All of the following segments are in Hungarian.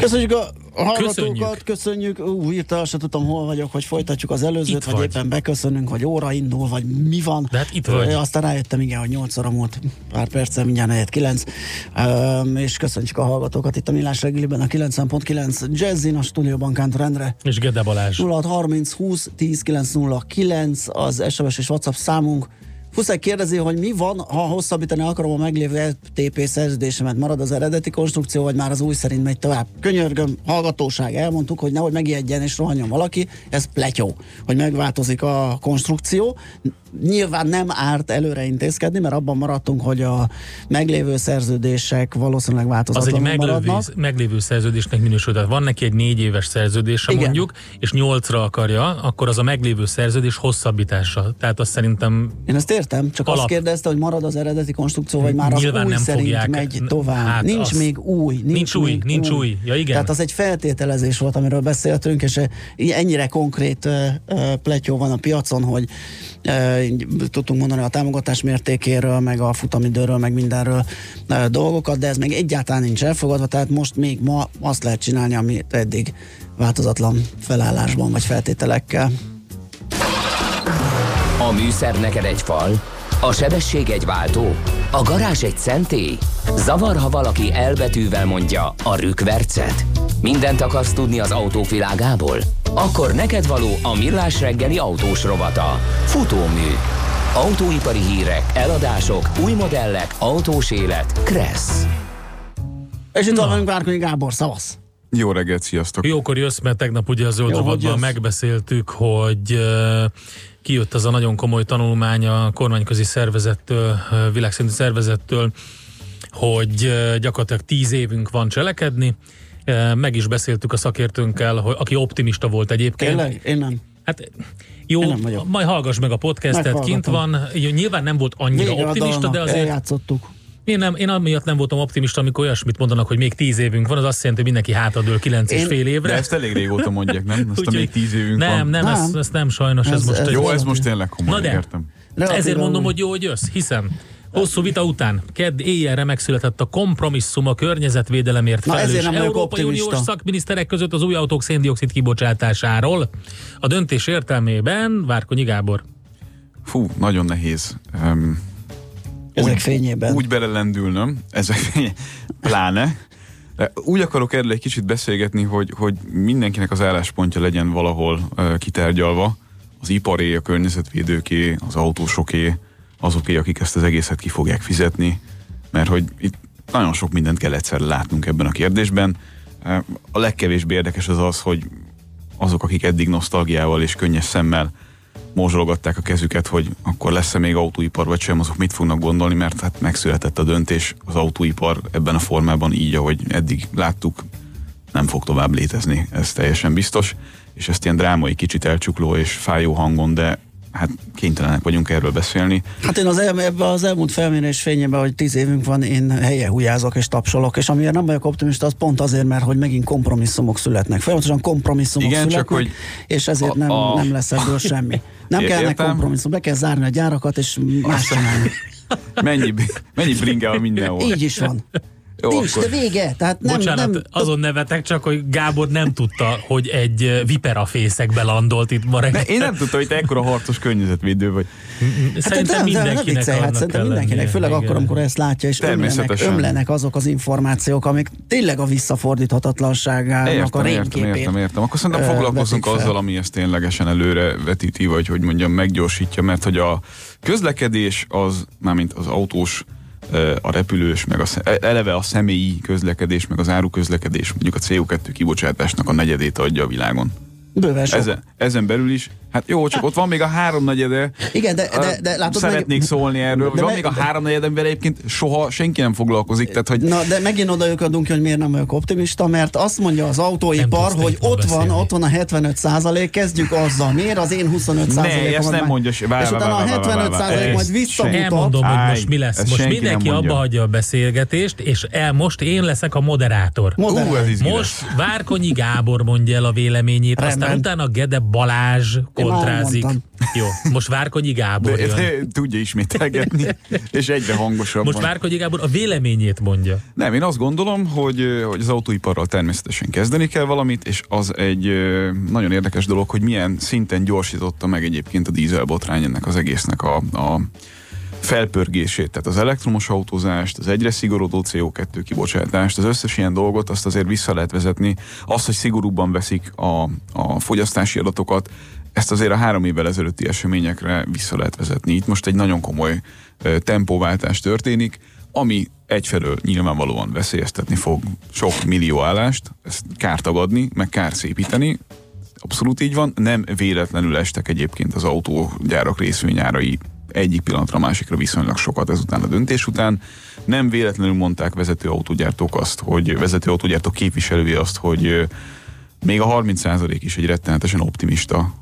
Köszönjük a hallgatókat, köszönjük. Ú, írta, se tudtam, hol vagyok, hogy folytatjuk az előzőt, Itt vagy, vagy. éppen beköszönünk, vagy óra indul, vagy mi van. De hát itt vagy. Aztán rájöttem, igen, hogy 8 óra múlt pár perccel, mindjárt negyed 9. Üm, és köszönjük a hallgatókat itt a Millás reggeliben, a 90.9 Jazzin, a stúdióban Kántor Endre. És Gede Balázs. 0630 20 10 909 az SMS és WhatsApp számunk. Fuszek kérdezi, hogy mi van, ha hosszabbítani akarom a meglévő FTP szerződésemet, marad az eredeti konstrukció, vagy már az új szerint megy tovább. Könyörgöm, hallgatóság, elmondtuk, hogy nehogy megijedjen és rohanjon valaki, ez pletyó, hogy megváltozik a konstrukció. Nyilván nem árt előre intézkedni, mert abban maradtunk, hogy a meglévő szerződések valószínűleg Az egy meglévő, maradnak. meglévő szerződésnek minősül. Tehát van neki egy négy éves szerződése Igen. mondjuk, és nyolcra akarja, akkor az a meglévő szerződés hosszabbítása. Tehát azt szerintem Én ezt értem, csak Alap. azt kérdezte, hogy marad az eredeti konstrukció, vagy már az Nyilván új nem szerint fogják- megy tovább. hát nincs az- még új. Nincs, Nincs új, még nincs új. Ja, igen. Tehát az egy feltételezés volt, amiről beszéltünk, és eh, ennyire konkrét uh, pletyó van a piacon, hogy uh, tudtunk mondani a támogatás mértékéről, meg a futamidőről, meg mindenről uh, dolgokat, de ez még egyáltalán nincs elfogadva, tehát most még ma azt lehet csinálni, amit eddig változatlan felállásban vagy feltételekkel. A műszer neked egy fal, a sebesség egy váltó, a garázs egy szentély. Zavar, ha valaki elbetűvel mondja a rükvercet. Mindent akarsz tudni az autóvilágából? Akkor neked való a millás reggeli autós rovata. Futómű. Autóipari hírek, eladások, új modellek, autós élet. Kressz. És itt van Várkonyi Gábor, szavasz! Jó reggelt, sziasztok! Jókor jössz, mert tegnap ugye a zöld megbeszéltük, hogy uh, kijött az a nagyon komoly tanulmány a kormányközi szervezettől, világszintű szervezettől, hogy gyakorlatilag tíz évünk van cselekedni. Meg is beszéltük a szakértőnkkel, aki optimista volt egyébként. Tényleg? Én nem. Hát jó, nem majd hallgass meg a podcastet, kint van. Jó, nyilván nem volt annyira Végre optimista, de azért eljátszottuk. Én, nem, én amiatt nem voltam optimista, amikor olyasmit mondanak, hogy még tíz évünk van, az azt jelenti, hogy mindenki hátradől kilenc és Én- fél évre. De ezt elég régóta mondják, nem? Azt a Úgyhogy- még tíz évünk nem, van. Nem, Nem. Ezt, ezt nem sajnos, ez, Ez- most ez. Jó, ez most tényleg komoly, Na de. értem. Ezért mondom, hogy jó, hogy jössz, hiszen hosszú vita után kedd éjjelre megszületett a kompromisszum a környezetvédelemért Na, ezért felelős nem Európai. Uniós szakminiszterek között az új autók széndiokszid kibocsátásáról. A döntés értelmében Várkonyi Gábor. Fú, nagyon nehéz. Um, Ezek fényében. Úgy belelendülnöm, ezek fénye, pláne. De úgy akarok erről egy kicsit beszélgetni, hogy, hogy mindenkinek az álláspontja legyen valahol uh, kitárgyalva. Az iparé, a környezetvédőké, az autósoké, azoké, akik ezt az egészet ki fogják fizetni. Mert hogy itt nagyon sok mindent kell egyszer látnunk ebben a kérdésben. Uh, A legkevésbé érdekes az az, hogy azok, akik eddig nosztalgiával és könnyes szemmel morzsolgatták a kezüket, hogy akkor lesz-e még autóipar vagy sem, azok mit fognak gondolni, mert hát megszületett a döntés, az autóipar ebben a formában így, ahogy eddig láttuk, nem fog tovább létezni, ez teljesen biztos, és ezt ilyen drámai, kicsit elcsukló és fájó hangon, de hát kénytelenek vagyunk erről beszélni. Hát én az, el, ebbe az elmúlt felmérés fényében, hogy tíz évünk van, én helye hujázok és tapsolok, és amiért nem vagyok optimista, az pont azért, mert hogy megint kompromisszumok születnek. Folyamatosan kompromisszumok Igen, csak születnek, hogy és ezért a- nem, a- nem lesz ebből semmi. Nem É- kellene értem. kompromisszum, be kell zárni a gyárakat, és más csinálni. Mennyi, mennyi bringe van mindenhol. Így is van. Jó, Nincs, de akkor vége. Tehát nem, Bocsánat, nem, azon nevetek csak, hogy Gábor nem tudta, hogy egy eh, viperafészekbe landolt itt ma reggel. én nem tudtam, hogy te ekkora harcos környezetvédő vagy. Szerintem Hát, de, de, ne mindenkinek hát szerintem mindenkinek, főleg Igen. akkor, amikor ezt látja, és ömlenek, Természetesen. ömlenek azok az információk, amik tényleg a visszafordíthatatlanságának a Értem, értem, rémképét. értem, értem. Akkor szerintem foglalkozunk azzal, ami ezt ténylegesen előre vetíti, vagy hogy mondjam, meggyorsítja, mert hogy a közlekedés az, mármint az autós, a repülős, meg a, sze- eleve a személyi közlekedés, meg az áruközlekedés, mondjuk a CO2 kibocsátásnak a negyedét adja a világon. Bőven sok. Ezen, ezen belül is, hát jó, csak ott van még a háromnegyede. Igen, de, de, de látod Szeretnék meg, szólni erről, de van me- még a háromnegyed, amivel egyébként soha senki nem foglalkozik. Tehát, hogy Na, de megint odajöködünk, hogy miért nem vagyok optimista, mert azt mondja az autóipar, tudsz hogy ott van, ott van a 75 százalék, kezdjük azzal. Miért az én 25 Ne, százalékom? ezt nem mondja se- várj, És utána a várj, várj, 75 várj, százalék majd visszamutat. Elmondom, hogy most mi lesz. Most nem mindenki abba hagyja a beszélgetést, és el, most én leszek a moderátor. Most Várkonyi Gábor mondja el a véleményét, Aztán utána Gede Balázs kontrázik. Jó, most Várkonyi Gábor de, de, tudja ismételgetni, és egyre hangosabban. Most Várkonyi Gábor a véleményét mondja. Nem, én azt gondolom, hogy, hogy az autóiparral természetesen kezdeni kell valamit, és az egy nagyon érdekes dolog, hogy milyen szinten gyorsította meg egyébként a dízelbotrány ennek az egésznek a, a felpörgését, tehát az elektromos autózást, az egyre szigorodó CO2 kibocsátást, az összes ilyen dolgot, azt azért vissza lehet vezetni. Azt, hogy szigorúbban veszik a, a fogyasztási adatokat, ezt azért a három évvel ezelőtti eseményekre vissza lehet vezetni. Itt most egy nagyon komoly tempóváltás történik, ami egyfelől nyilvánvalóan veszélyeztetni fog sok millió állást, ezt kár tagadni, meg kár szépíteni, Abszolút így van. Nem véletlenül estek egyébként az autógyárak részvényárai egyik pillanatra a másikra viszonylag sokat ezután a döntés után. Nem véletlenül mondták vezető autógyártók azt, hogy vezető autógyártók képviselői azt, hogy még a 30% is egy rettenetesen optimista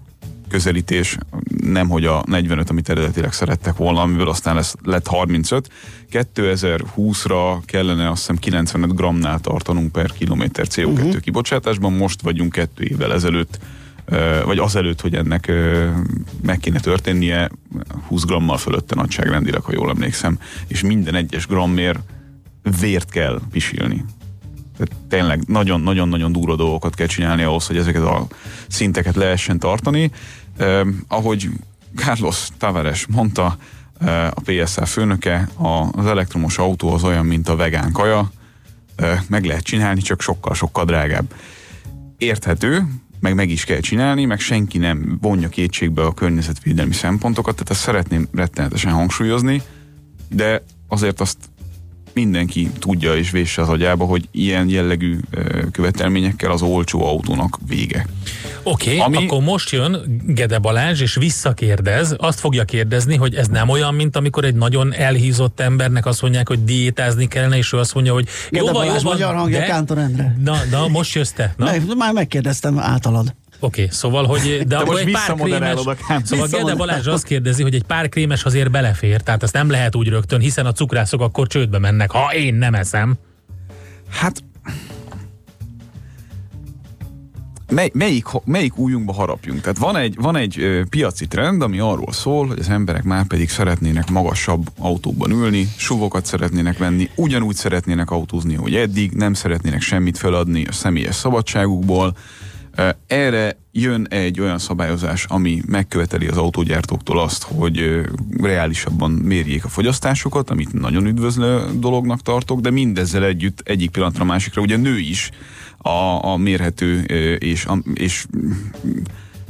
közelítés, nem hogy a 45, amit eredetileg szerettek volna, amiből aztán lesz, lett 35. 2020-ra kellene azt hiszem 95 grammnál tartanunk per kilométer CO2 uh-huh. kibocsátásban, most vagyunk kettő évvel ezelőtt, vagy azelőtt, hogy ennek meg kéne történnie, 20 grammal fölötte nagyságrendileg, ha jól emlékszem, és minden egyes grammért vért kell pisilni. Tehát tényleg nagyon-nagyon-nagyon durva dolgokat kell csinálni ahhoz, hogy ezeket a szinteket lehessen tartani. Eh, ahogy Carlos Tavares mondta, eh, a PSA főnöke, az elektromos autó az olyan, mint a vegán kaja, eh, meg lehet csinálni, csak sokkal-sokkal drágább. Érthető, meg meg is kell csinálni, meg senki nem vonja kétségbe a környezetvédelmi szempontokat, tehát ezt szeretném rettenetesen hangsúlyozni, de azért azt mindenki tudja és vésse az agyába, hogy ilyen jellegű követelményekkel az olcsó autónak vége. Oké, okay, Ami- akkor most jön Gede Balázs, és visszakérdez, azt fogja kérdezni, hogy ez nem olyan, mint amikor egy nagyon elhízott embernek azt mondják, hogy diétázni kellene, és ő azt mondja, hogy Gede jó van, jó Balázs van, magyar hangja, de- Kántor Endre. Na, na, most jössz te. Na, Meg, már megkérdeztem általad. Oké, okay, szóval, hogy de, akkor egy pár krémes, szóval Gede. Balázs azt kérdezi, hogy egy pár krémes azért belefér, tehát azt nem lehet úgy rögtön, hiszen a cukrászok akkor csődbe mennek, ha én nem eszem. Hát mely, melyik, melyik újunkba harapjunk? Tehát van egy, van egy ö, piaci trend, ami arról szól, hogy az emberek már pedig szeretnének magasabb autókban ülni, suvokat szeretnének venni, ugyanúgy szeretnének autózni, hogy eddig, nem szeretnének semmit feladni a személyes szabadságukból. Erre jön egy olyan szabályozás, ami megköveteli az autógyártóktól azt, hogy reálisabban mérjék a fogyasztásokat, amit nagyon üdvözlő dolognak tartok, de mindezzel együtt egyik pillanatra másikra ugye nő is a, a mérhető és, a, és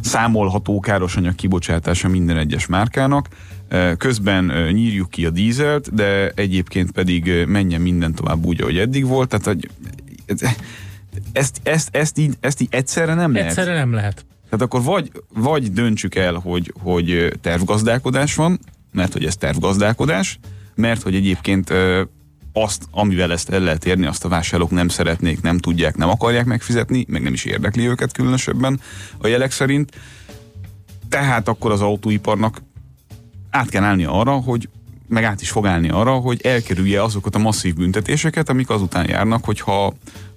számolható károsanyag kibocsátása minden egyes márkának. Közben nyírjuk ki a dízelt, de egyébként pedig menjen minden tovább úgy, ahogy eddig volt. Tehát hogy ezt, ezt, ezt, így, ezt így egyszerre nem lehet. Egyszerre nem lehet. Tehát akkor vagy, vagy döntsük el, hogy, hogy tervgazdálkodás van, mert hogy ez tervgazdálkodás, mert hogy egyébként azt, amivel ezt el lehet érni, azt a vásárlók nem szeretnék, nem tudják, nem akarják megfizetni, meg nem is érdekli őket különösebben a jelek szerint. Tehát akkor az autóiparnak át kell állni arra, hogy meg át is fog állni arra, hogy elkerülje azokat a masszív büntetéseket, amik azután járnak, hogyha,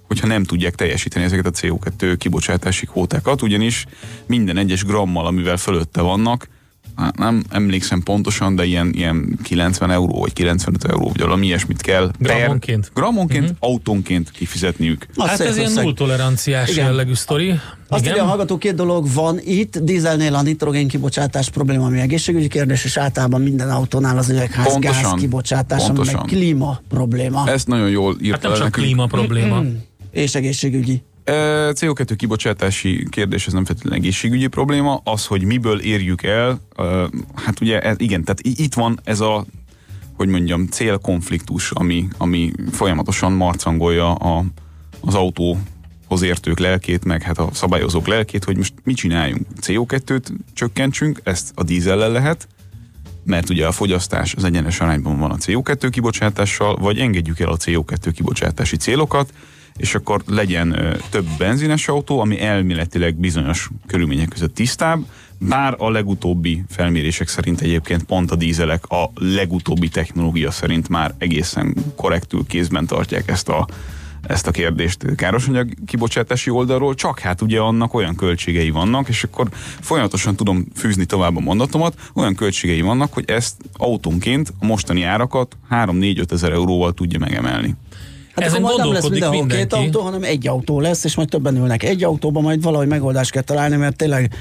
hogyha nem tudják teljesíteni ezeket a CO2 kibocsátási kvótákat, ugyanis minden egyes grammal, amivel fölötte vannak, hát nem emlékszem pontosan, de ilyen, ilyen 90 euró vagy 95 euró, vagy valami ilyesmit kell. per- Grammonként? Grammonként, uh-huh. autónként kifizetniük. Az Hát ez ilyen összeg. null toleranciás Igen. jellegű sztori. Azt Igen? írja a hallgató, két dolog van itt, dízelnél a nitrogén kibocsátás probléma, ami egészségügyi kérdés, és általában minden autónál az üvegházgáz Pontosan. kibocsátás, ami klíma probléma, Ezt nagyon jól írta Hát nem csak nekünk. klíma probléma. És egészségügyi. Ö, CO2 kibocsátási kérdés, ez nem feltétlenül egészségügyi probléma, az, hogy miből érjük el, hát ugye igen, tehát itt van ez a, hogy mondjam, célkonfliktus, ami, ami folyamatosan marcangolja a, az autóhoz értők lelkét, meg hát a szabályozók lelkét, hogy most mit csináljunk? CO2-t csökkentsünk, ezt a dízellel lehet, mert ugye a fogyasztás az egyenes arányban van a CO2 kibocsátással, vagy engedjük el a CO2 kibocsátási célokat, és akkor legyen több benzines autó, ami elméletileg bizonyos körülmények között tisztább, bár a legutóbbi felmérések szerint egyébként pont a dízelek a legutóbbi technológia szerint már egészen korrektül kézben tartják ezt a ezt a kérdést károsanyag kibocsátási oldalról, csak hát ugye annak olyan költségei vannak, és akkor folyamatosan tudom fűzni tovább a mondatomat, olyan költségei vannak, hogy ezt autónként a mostani árakat 3-4-5 ezer euróval tudja megemelni. Hát Ezen akkor majd nem lesz mindenhol két mindenki. autó, hanem egy autó lesz, és majd többen ülnek egy autóban, majd valahogy megoldást kell találni, mert tényleg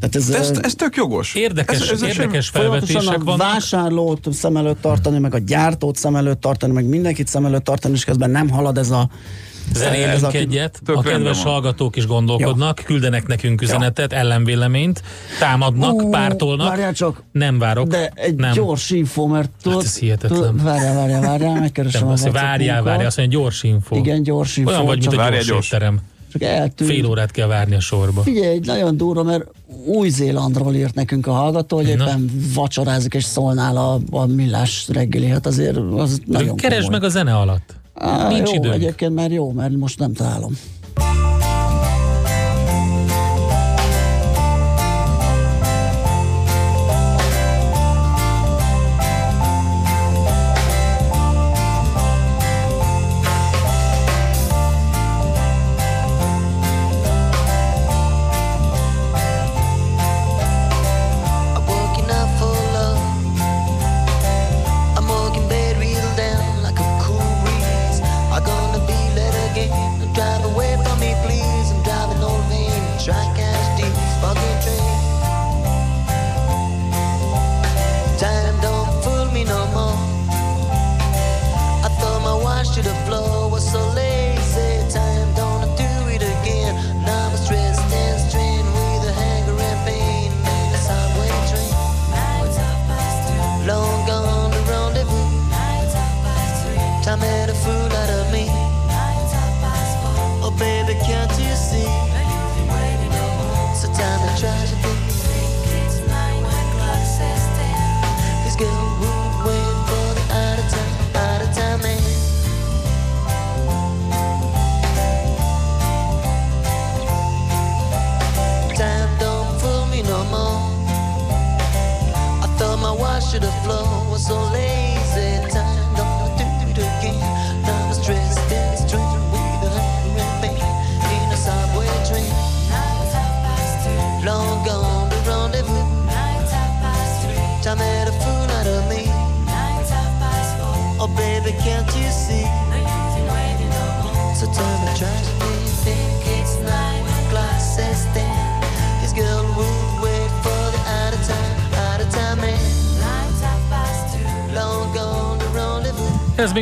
tehát ez, ez, ez, tök jogos. Érdekes, ez, ez, érdekes felvetések a vannak. vásárlót szem előtt tartani, meg a gyártót szem előtt tartani, meg mindenkit szem előtt tartani, és közben nem halad ez a Zenélünk ez a- egyet, a kedves van. hallgatók is gondolkodnak, küldenek nekünk üzenetet, ellenvéleményt, támadnak, Ú, pártolnak. Várjál csak, Nem várok. de egy nem. gyors info, mert tudod, ez hihetetlen. várjál, várjál, várjál, megkeresem a várjál, várjál, azt mondja, gyors info. Igen, gyors info. Olyan vagy, mint a gyors gyors. étterem. csak eltűnt. Fél órát kell várni a sorba. Figyelj, egy nagyon durva, mert Új-Zélandról írt nekünk a hallgató, hogy Na. éppen vacsorázik és szólnál a, a millás reggeli. Hát azért az nagyon Keresd meg a zene alatt. Á, Nincs jó, időnk. Egyébként már jó, mert most nem találom.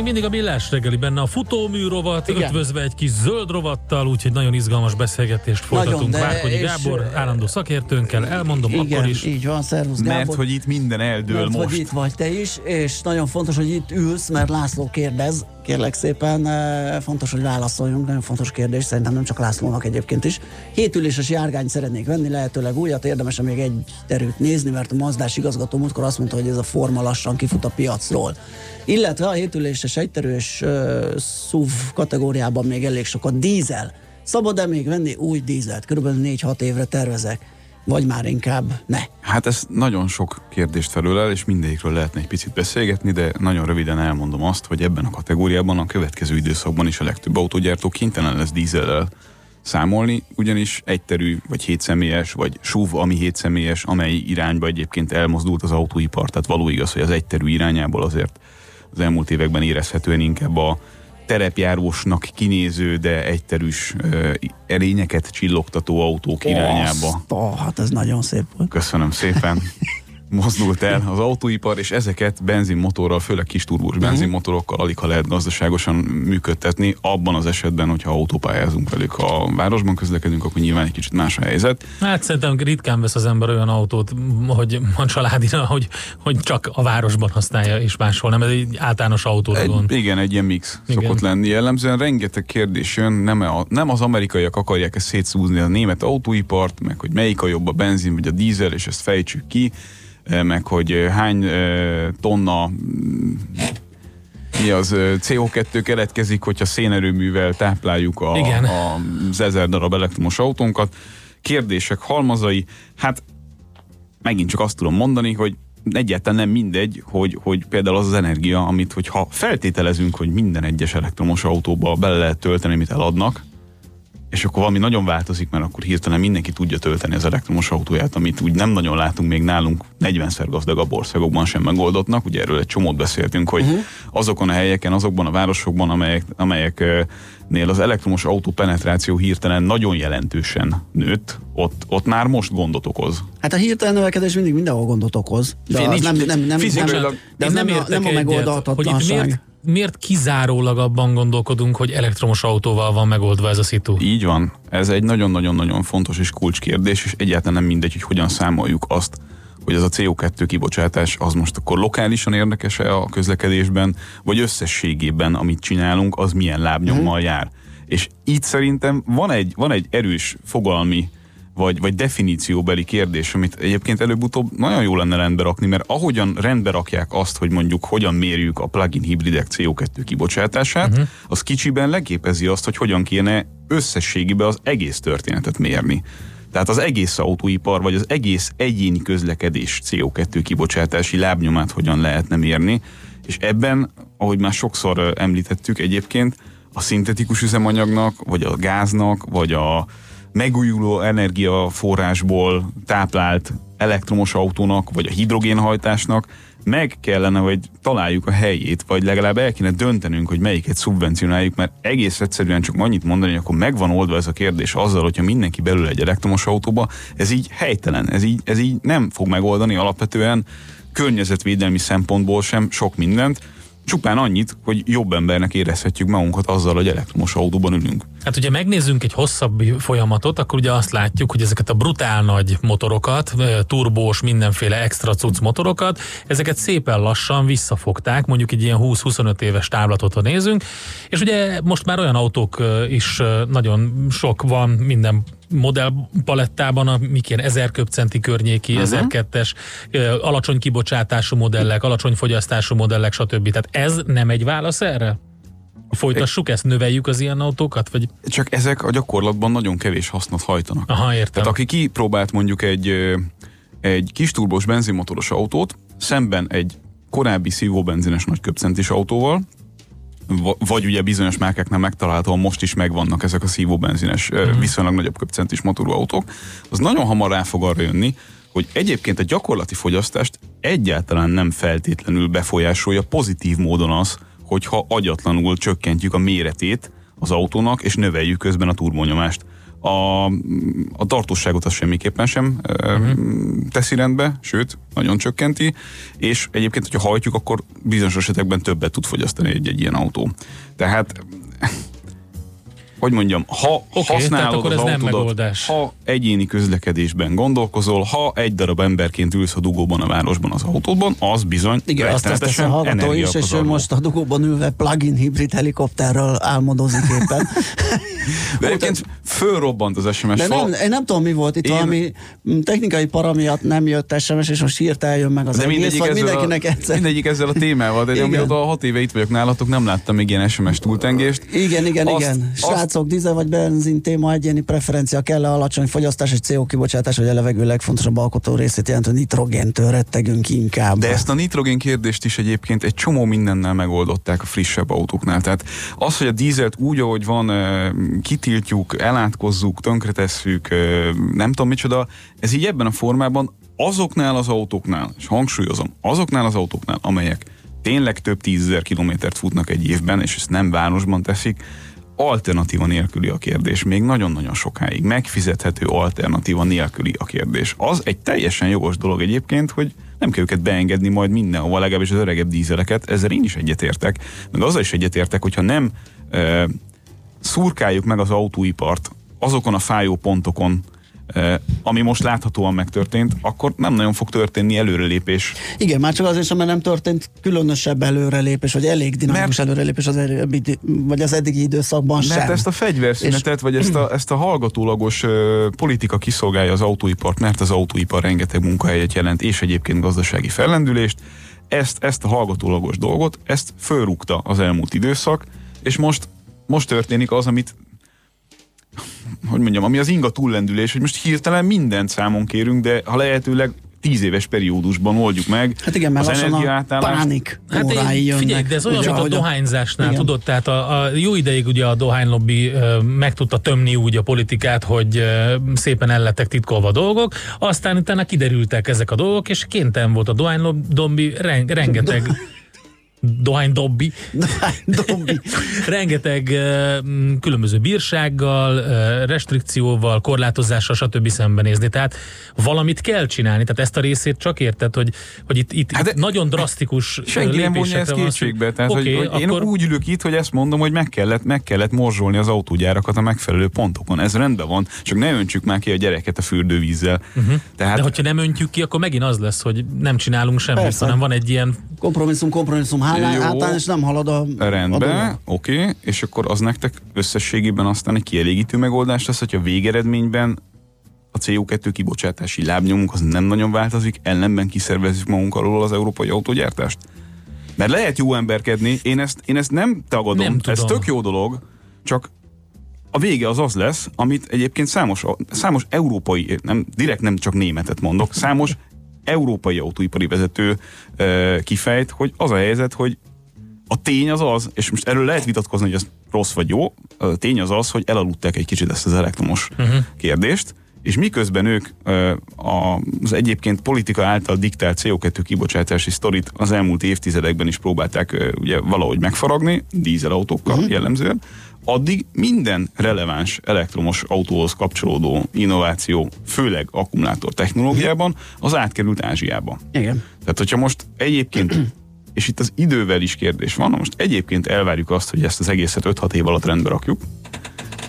Még mindig a millás reggeli benne a futómű rovat, Igen. ötvözve egy kis zöld rovattal, úgyhogy nagyon izgalmas beszélgetést folytatunk de Várkonyi és, Gábor, állandó szakértőnkkel, elmondom Igen, akkor is. így van, szervusz Gábor. Mert hogy itt minden eldől mert most. hogy itt vagy te is, és nagyon fontos, hogy itt ülsz, mert László kérdez, kérlek szépen, eh, fontos, hogy válaszoljunk, nagyon fontos kérdés, szerintem nem csak Lászlónak egyébként is. Hétüléses járgányt szeretnék venni, lehetőleg újat, érdemes még egy terült nézni, mert a Mazdás igazgató múltkor azt mondta, hogy ez a forma lassan kifut a piacról. Illetve a hétüléses egyterős uh, SUV kategóriában még elég sok a dízel. Szabad-e még venni új dízelt? Körülbelül 4-6 évre tervezek. Vagy már inkább ne. Hát ez nagyon sok kérdést felölel, és mindegyikről lehetne egy picit beszélgetni, de nagyon röviden elmondom azt, hogy ebben a kategóriában a következő időszakban is a legtöbb autógyártó kénytelen lesz dízellel számolni, ugyanis egyterű, vagy hétszemélyes, vagy SUV, ami hétszemélyes, amely irányba egyébként elmozdult az autóipar, tehát való igaz, hogy az egyterű irányából azért az elmúlt években érezhetően inkább a terepjárósnak kinéző, de egyterűs erényeket csillogtató autók irányába Azt, hát ez nagyon szép volt. Köszönöm szépen. mozdult el az autóipar, és ezeket benzinmotorral, főleg kis turbós benzinmotorokkal alig ha lehet gazdaságosan működtetni, abban az esetben, hogyha autópályázunk velük. Ha a városban közlekedünk, akkor nyilván egy kicsit más a helyzet. Hát szerintem ritkán vesz az ember olyan autót, hogy a családina, hogy, hogy csak a városban használja és máshol, nem ez egy általános gond. igen, egy ilyen mix Igen. szokott lenni. Jellemzően rengeteg kérdés jön, nem, a, nem az amerikaiak akarják ezt szétszúzni a német autóipart, meg hogy melyik a jobb a benzin vagy a dízel, és ezt fejtsük ki, meg hogy hány tonna mi az eh, CO2 keletkezik, hogyha szénerőművel tápláljuk a, Igen. a, az ezer darab elektromos autónkat. Kérdések halmazai, hát megint csak azt tudom mondani, hogy egyáltalán nem mindegy, hogy, hogy például az az energia, amit hogyha feltételezünk, hogy minden egyes elektromos autóba bele lehet tölteni, amit eladnak, és akkor valami nagyon változik, mert akkor hirtelen mindenki tudja tölteni az elektromos autóját, amit úgy nem nagyon látunk még nálunk 40-szer gazdagabb országokban sem megoldottnak. Ugye erről egy csomót beszéltünk, hogy uh-huh. azokon a helyeken, azokban a városokban, amelyek, amelyeknél az elektromos autó penetráció hirtelen nagyon jelentősen nőtt, ott, ott már most gondot okoz. Hát a hirtelen növekedés mindig mindenhol gondot okoz. De nincs- nem, nem, nem, nem, de az nem, a, értek nem a egyet, hogy megoldhatatlanság. miért, miért kizárólag abban gondolkodunk, hogy elektromos autóval van megoldva ez a szitu? Így van. Ez egy nagyon-nagyon-nagyon fontos és kulcskérdés, és egyáltalán nem mindegy, hogy hogyan számoljuk azt, hogy az a CO2 kibocsátás az most akkor lokálisan érdekes-e a közlekedésben, vagy összességében, amit csinálunk, az milyen lábnyommal jár. És itt szerintem van egy, van egy erős fogalmi vagy, vagy definícióbeli kérdés, amit egyébként előbb-utóbb nagyon jó lenne rendbe rakni, mert ahogyan rendbe rakják azt, hogy mondjuk hogyan mérjük a plug-in hibridek CO2 kibocsátását, uh-huh. az kicsiben leképezi azt, hogy hogyan kéne összességében az egész történetet mérni. Tehát az egész autóipar, vagy az egész egyéni közlekedés CO2 kibocsátási lábnyomát hogyan lehetne mérni, és ebben, ahogy már sokszor említettük egyébként, a szintetikus üzemanyagnak, vagy a gáznak, vagy a megújuló energiaforrásból táplált elektromos autónak, vagy a hidrogénhajtásnak meg kellene, hogy találjuk a helyét, vagy legalább el kéne döntenünk, hogy melyiket szubvencionáljuk, mert egész egyszerűen csak annyit mondani, hogy akkor megvan oldva ez a kérdés azzal, hogyha mindenki belül egy elektromos autóba, ez így helytelen, ez így, ez így nem fog megoldani alapvetően környezetvédelmi szempontból sem sok mindent, csupán annyit, hogy jobb embernek érezhetjük magunkat azzal, hogy elektromos autóban ülünk. Hát ugye megnézzünk egy hosszabb folyamatot, akkor ugye azt látjuk, hogy ezeket a brutál nagy motorokat, turbós, mindenféle extra cucc motorokat, ezeket szépen lassan visszafogták, mondjuk egy ilyen 20-25 éves távlatot, nézünk, és ugye most már olyan autók is nagyon sok van minden modellpalettában, amik ilyen 1000 köbcenti környéki, uh-huh. 1002-es, ö, alacsony kibocsátású modellek, alacsony fogyasztású modellek, stb. Tehát ez nem egy válasz erre? Folytassuk ezt, növeljük az ilyen autókat? Vagy... Csak ezek a gyakorlatban nagyon kevés hasznot hajtanak. Aha, értem. Tehát aki kipróbált mondjuk egy, egy kis turbós benzinmotoros autót, szemben egy korábbi szívóbenzines nagyköpcentis autóval, va- vagy ugye bizonyos márkáknál megtalálhatóan most is megvannak ezek a szívóbenzines, mm. viszonylag nagyobb köpcentis motorú autók, az nagyon hamar rá fog arra jönni, hogy egyébként a gyakorlati fogyasztást egyáltalán nem feltétlenül befolyásolja pozitív módon az, hogyha agyatlanul csökkentjük a méretét az autónak, és növeljük közben a turbonyomást. A, a tartóságot az semmiképpen sem uh-huh. teszi rendbe, sőt, nagyon csökkenti, és egyébként, hogyha hajtjuk, akkor bizonyos esetekben többet tud fogyasztani egy, egy ilyen autó. Tehát hogy mondjam, ha okay, használod akkor az ez nem autódat, megoldás. ha egyéni közlekedésben gondolkozol, ha egy darab emberként ülsz a dugóban a városban az autódban, az bizony Igen, azt tesz a hallgató is, és ő most a dugóban ülve plug-in hibrid helikopterrel álmodozik éppen. De egyébként fölrobbant az SMS De nem, én nem tudom, mi volt itt Én- valami technikai para miatt nem jött SMS, és most hirtelen jön meg az de egész, mindegyik vagy ezzel, mindenkinek a, egyszer. mindegyik ezzel a témával, de amióta hat éve itt vagyok nálatok, nem láttam még ilyen SMS túltengést. Igen, igen, Azt- igen. azt- Srácok, dízel vagy benzin téma, egyéni preferencia kell alacsony fogyasztás, egy CO kibocsátás, vagy a levegő legfontosabb alkotó részét jelentő nitrogéntől rettegünk inkább. De ezt a nitrogén kérdést is egyébként egy csomó mindennel megoldották a frissebb autóknál. Tehát az, hogy a dízelt úgy, ahogy van, kitiltjuk, elátkozzuk, tönkretesszük, nem tudom micsoda, ez így ebben a formában azoknál az autóknál, és hangsúlyozom, azoknál az autóknál, amelyek tényleg több tízezer kilométert futnak egy évben, és ezt nem városban teszik, alternatíva nélküli a kérdés, még nagyon-nagyon sokáig. Megfizethető alternatíva nélküli a kérdés. Az egy teljesen jogos dolog egyébként, hogy nem kell őket beengedni majd mindenhova, legalábbis az öregebb dízeleket, ezzel én is egyetértek. Meg azzal is egyetértek, hogyha nem e, szurkáljuk meg az autóipart azokon a fájó pontokon, ami most láthatóan megtörtént, akkor nem nagyon fog történni előrelépés. Igen, már csak azért sem, mert nem történt különösebb előrelépés, vagy elég dinamikus Mert- előrelépés az, előbbi- vagy az eddigi időszakban Mert sem. ezt a fegyverszünetet, vagy ezt a, ezt a hallgatólagos ö, politika kiszolgálja az autóipart, mert az autóipar rengeteg munkahelyet jelent, és egyébként gazdasági fellendülést. Ezt, ezt a hallgatólagos dolgot, ezt fölrúgta az elmúlt időszak, és most, most történik az, amit hogy mondjam, ami az inga túllendülés, hogy most hirtelen mindent számon kérünk, de ha lehetőleg tíz éves periódusban oldjuk meg Hát igen, mert az a energiaátállást. pánik Hát én, jönnek. figyelj, de ez olyan, Ugye, mint a dohányzásnál, Igen. tudod, tehát a, a jó ideig ugye a dohánylobbi ö, meg tudta tömni úgy a politikát, hogy ö, szépen el lettek titkolva dolgok, aztán utána kiderültek ezek a dolgok, és kénten volt a dohánylobbi ren, rengeteg dohánydobbi, Dobbi. rengeteg ö, m, különböző bírsággal, restrikcióval, korlátozással, stb. szembenézni. Tehát valamit kell csinálni. Tehát ezt a részét csak érted, hogy, hogy itt, itt, Hát de- nagyon drasztikus Senki nem vonja ezt lépésekre van szükség. kétségbe. Tehát, Oké, hogy, hogy én akkor- úgy ülök itt, hogy ezt mondom, hogy meg kellett, meg kellett morzsolni az autógyárakat a megfelelő pontokon. Ez rendben van, csak ne öntsük már ki a gyereket a fürdővízzel. Uh-huh. Tehát De hogyha nem öntjük ki, akkor megint az lesz, hogy nem csinálunk semmit, Persze. hanem van egy ilyen Kompromisszum, kompromisszum Jó. hátán, és nem halad a, a Rendben, oké, okay, és akkor az nektek összességében aztán egy kielégítő megoldás lesz, hogyha végeredményben a CO2 kibocsátási lábnyomunk az nem nagyon változik, ellenben kiszervezzük magunk alól az európai autógyártást? Mert lehet jó emberkedni, én ezt, én ezt nem tagadom, Nem ez tudom. tök jó dolog, csak a vége az az lesz, amit egyébként számos, számos európai, nem, direkt nem csak németet mondok, számos európai autóipari vezető ö, kifejt, hogy az a helyzet, hogy a tény az az, és most erről lehet vitatkozni, hogy ez rossz vagy jó, a tény az az, hogy elaludták egy kicsit ezt az elektromos uh-huh. kérdést, és miközben ők ö, a, az egyébként politika által diktált CO2 kibocsátási sztorit az elmúlt évtizedekben is próbálták ö, ugye valahogy megfaragni, dízelautókkal uh-huh. jellemzően, addig minden releváns elektromos autóhoz kapcsolódó innováció, főleg akkumulátor technológiában, az átkerült Ázsiába. Igen. Tehát, hogyha most egyébként, és itt az idővel is kérdés van, most egyébként elvárjuk azt, hogy ezt az egészet 5-6 év alatt rendbe rakjuk,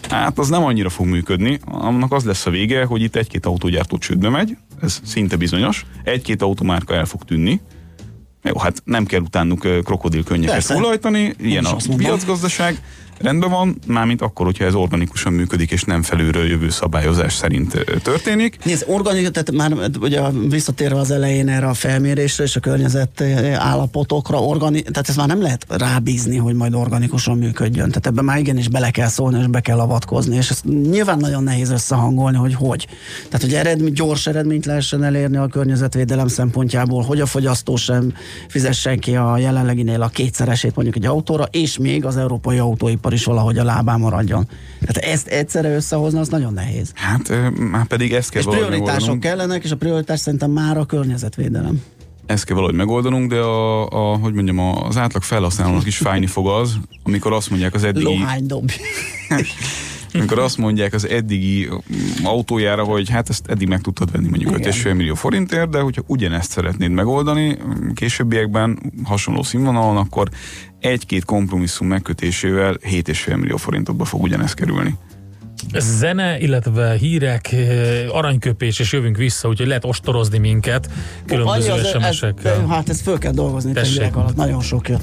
hát az nem annyira fog működni, annak az lesz a vége, hogy itt egy-két autógyártó csődbe megy, ez szinte bizonyos, egy-két automárka el fog tűnni, jó, hát nem kell utánuk ö, krokodilkönnyeket Persze. hullajtani, ilyen a piacgazdaság, rendben van, mármint akkor, hogyha ez organikusan működik, és nem felülről jövő szabályozás szerint történik. Nézd, organikus, tehát már ugye visszatérve az elején erre a felmérésre és a környezet állapotokra, organi, tehát ezt már nem lehet rábízni, hogy majd organikusan működjön. Tehát ebben már igenis bele kell szólni, és be kell avatkozni, és ezt nyilván nagyon nehéz összehangolni, hogy hogy. Tehát, hogy eredmény, gyors eredményt lehessen elérni a környezetvédelem szempontjából, hogy a fogyasztó sem fizessen ki a jelenleginél a kétszeresét mondjuk egy autóra, és még az európai autóipar is valahogy a lábán maradjon. Tehát ezt egyszerre összehozni, az nagyon nehéz. Hát már pedig ezt kell És valahogy prioritások megoldanunk. kellenek, és a prioritás szerintem már a környezetvédelem. ezt kell valahogy megoldanunk, de a, a hogy mondjam, az átlag felhasználónak is fájni fog az, amikor azt mondják az eddigi, Lohány dob. amikor azt mondják az eddigi mm, autójára, hogy hát ezt eddig meg tudtad venni mondjuk Igen. 5,5 millió forintért, de hogyha ugyanezt szeretnéd megoldani mm, későbbiekben hasonló színvonalon, akkor egy-két kompromisszum megkötésével 7,5 millió forintokba fog ugyanezt kerülni. zene, illetve hírek, eh, aranyköpés, és jövünk vissza, úgyhogy lehet ostorozni minket különböző SMS-ekkel. hát ezt föl kell dolgozni alatt. Nagyon sok jött.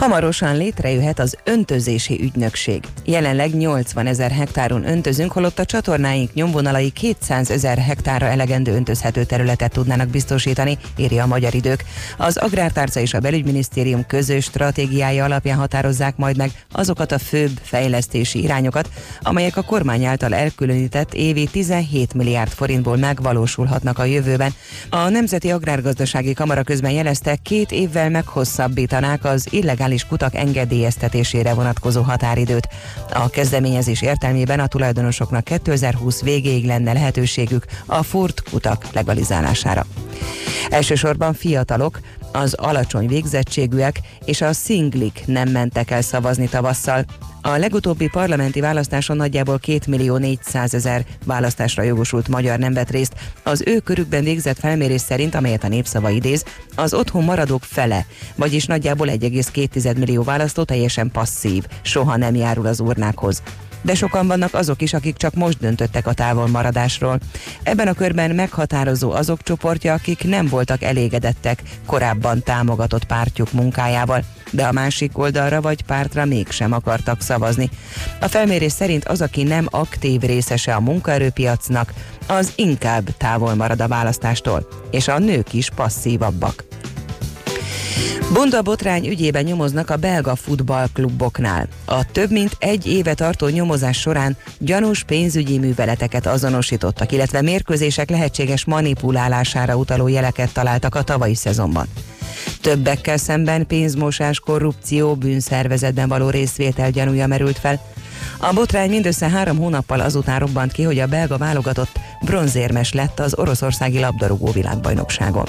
Hamarosan létrejöhet az öntözési ügynökség. Jelenleg 80 ezer hektáron öntözünk, holott a csatornáink nyomvonalai 200 ezer hektárra elegendő öntözhető területet tudnának biztosítani, írja a Magyar Idők. Az Agrártárca és a Belügyminisztérium közös stratégiája alapján határozzák majd meg azokat a főbb fejlesztési irányokat, amelyek a kormány által elkülönített évi 17 milliárd forintból megvalósulhatnak a jövőben. A Nemzeti Agrárgazdasági Kamara közben jelezte, két évvel meghosszabbítanák az illegális kutak engedélyeztetésére vonatkozó határidőt. A kezdeményezés értelmében a tulajdonosoknak 2020 végéig lenne lehetőségük a furt kutak legalizálására. Elsősorban fiatalok, az alacsony végzettségűek és a szinglik nem mentek el szavazni tavasszal. A legutóbbi parlamenti választáson nagyjából 2 millió 400 ezer választásra jogosult magyar nem vett részt. Az ő körükben végzett felmérés szerint, amelyet a népszava idéz, az otthon maradók fele, vagyis nagyjából 1,2 millió választó teljesen passzív, soha nem járul az urnákhoz de sokan vannak azok is, akik csak most döntöttek a távolmaradásról. Ebben a körben meghatározó azok csoportja, akik nem voltak elégedettek korábban támogatott pártjuk munkájával, de a másik oldalra vagy pártra mégsem akartak szavazni. A felmérés szerint az, aki nem aktív részese a munkaerőpiacnak, az inkább távol marad a választástól, és a nők is passzívabbak. Bunda botrány ügyében nyomoznak a belga futballkluboknál. A több mint egy éve tartó nyomozás során gyanús pénzügyi műveleteket azonosítottak, illetve mérkőzések lehetséges manipulálására utaló jeleket találtak a tavalyi szezonban. Többekkel szemben pénzmosás, korrupció, bűnszervezetben való részvétel gyanúja merült fel. A botrány mindössze három hónappal azután robbant ki, hogy a belga válogatott bronzérmes lett az oroszországi labdarúgó világbajnokságon.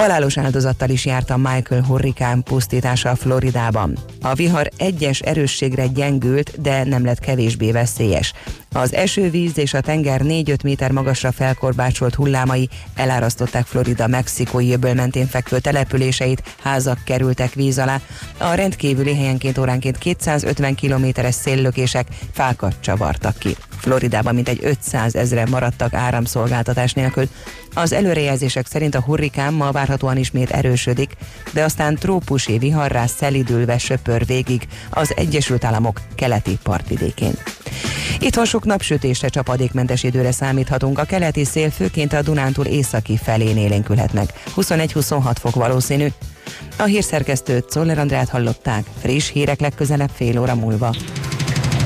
Halálos áldozattal is járt a Michael hurrikán pusztítása Floridában. A vihar egyes erősségre gyengült, de nem lett kevésbé veszélyes. Az esővíz és a tenger 4-5 méter magasra felkorbácsolt hullámai elárasztották Florida mexikói öböl mentén fekvő településeit, házak kerültek víz alá. A rendkívüli helyenként óránként 250 kilométeres széllökések fákat csavartak ki. Floridában mintegy 500 ezre maradtak áramszolgáltatás nélkül. Az előrejelzések szerint a hurrikán ma várhatóan ismét erősödik, de aztán trópusi viharrá szelidülve söpör végig az Egyesült Államok keleti partvidékén. Itthon sok napsütésre, csapadékmentes időre számíthatunk. A keleti szél főként a Dunántúl északi felén élénkülhetnek. 21-26 fok valószínű. A hírszerkesztőt Czoller Andrát hallották. Friss hírek legközelebb fél óra múlva.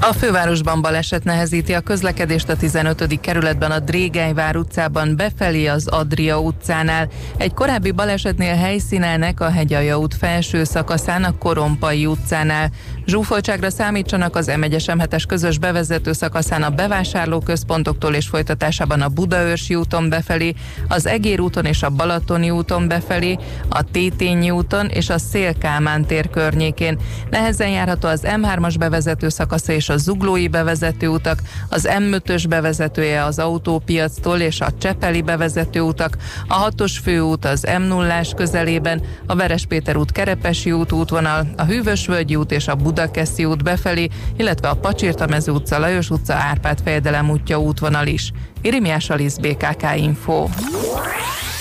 a fővárosban baleset nehezíti a közlekedést a 15. kerületben a Drégelyvár utcában befelé az Adria utcánál. Egy korábbi balesetnél helyszínelnek a Hegyalja út felső szakaszán a Korompai utcánál. Zsúfoltságra számítsanak az m 1 es közös bevezető szakaszán a bevásárlóközpontoktól és folytatásában a Budaörsi úton befelé, az Egér úton és a Balatoni úton befelé, a Tétényi úton és a Szélkámán tér környékén. Nehezen járható az M3-as bevezető szakasza és a Zuglói bevezető utak, az M5-ös bevezetője az autópiactól és a Csepeli bevezető utak, a 6-os főút az m 0 közelében, a Verespéter út Kerepesi út útvonal, a Hűvösvölgyi út és a Budakeszi út befelé, illetve a Pacsirtamező utca, Lajos utca, Árpád fejedelem útja útvonal is. Irimiás Alisz BKK Info.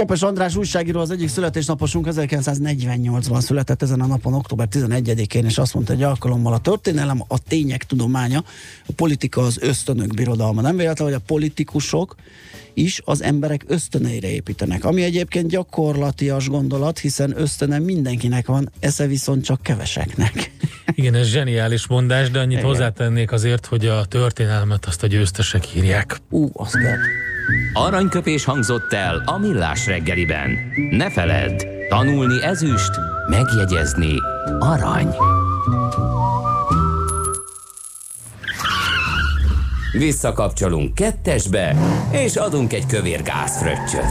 Kepes András újságíró az egyik születésnaposunk 1948-ban született ezen a napon, október 11-én, és azt mondta egy alkalommal a történelem a tények tudománya, a politika az ösztönök birodalma. Nem véletlen, hogy a politikusok is az emberek ösztöneire építenek, ami egyébként gyakorlatias gondolat, hiszen ösztöne mindenkinek van, esze viszont csak keveseknek. Igen, ez zseniális mondás, de annyit Igen. hozzátennék azért, hogy a történelmet azt a győztesek írják. Ú, azt kell. Aranyköpés hangzott el a millás reggeliben. Ne feledd, tanulni ezüst, megjegyezni arany. Visszakapcsolunk kettesbe, és adunk egy kövér gázfröccsöt.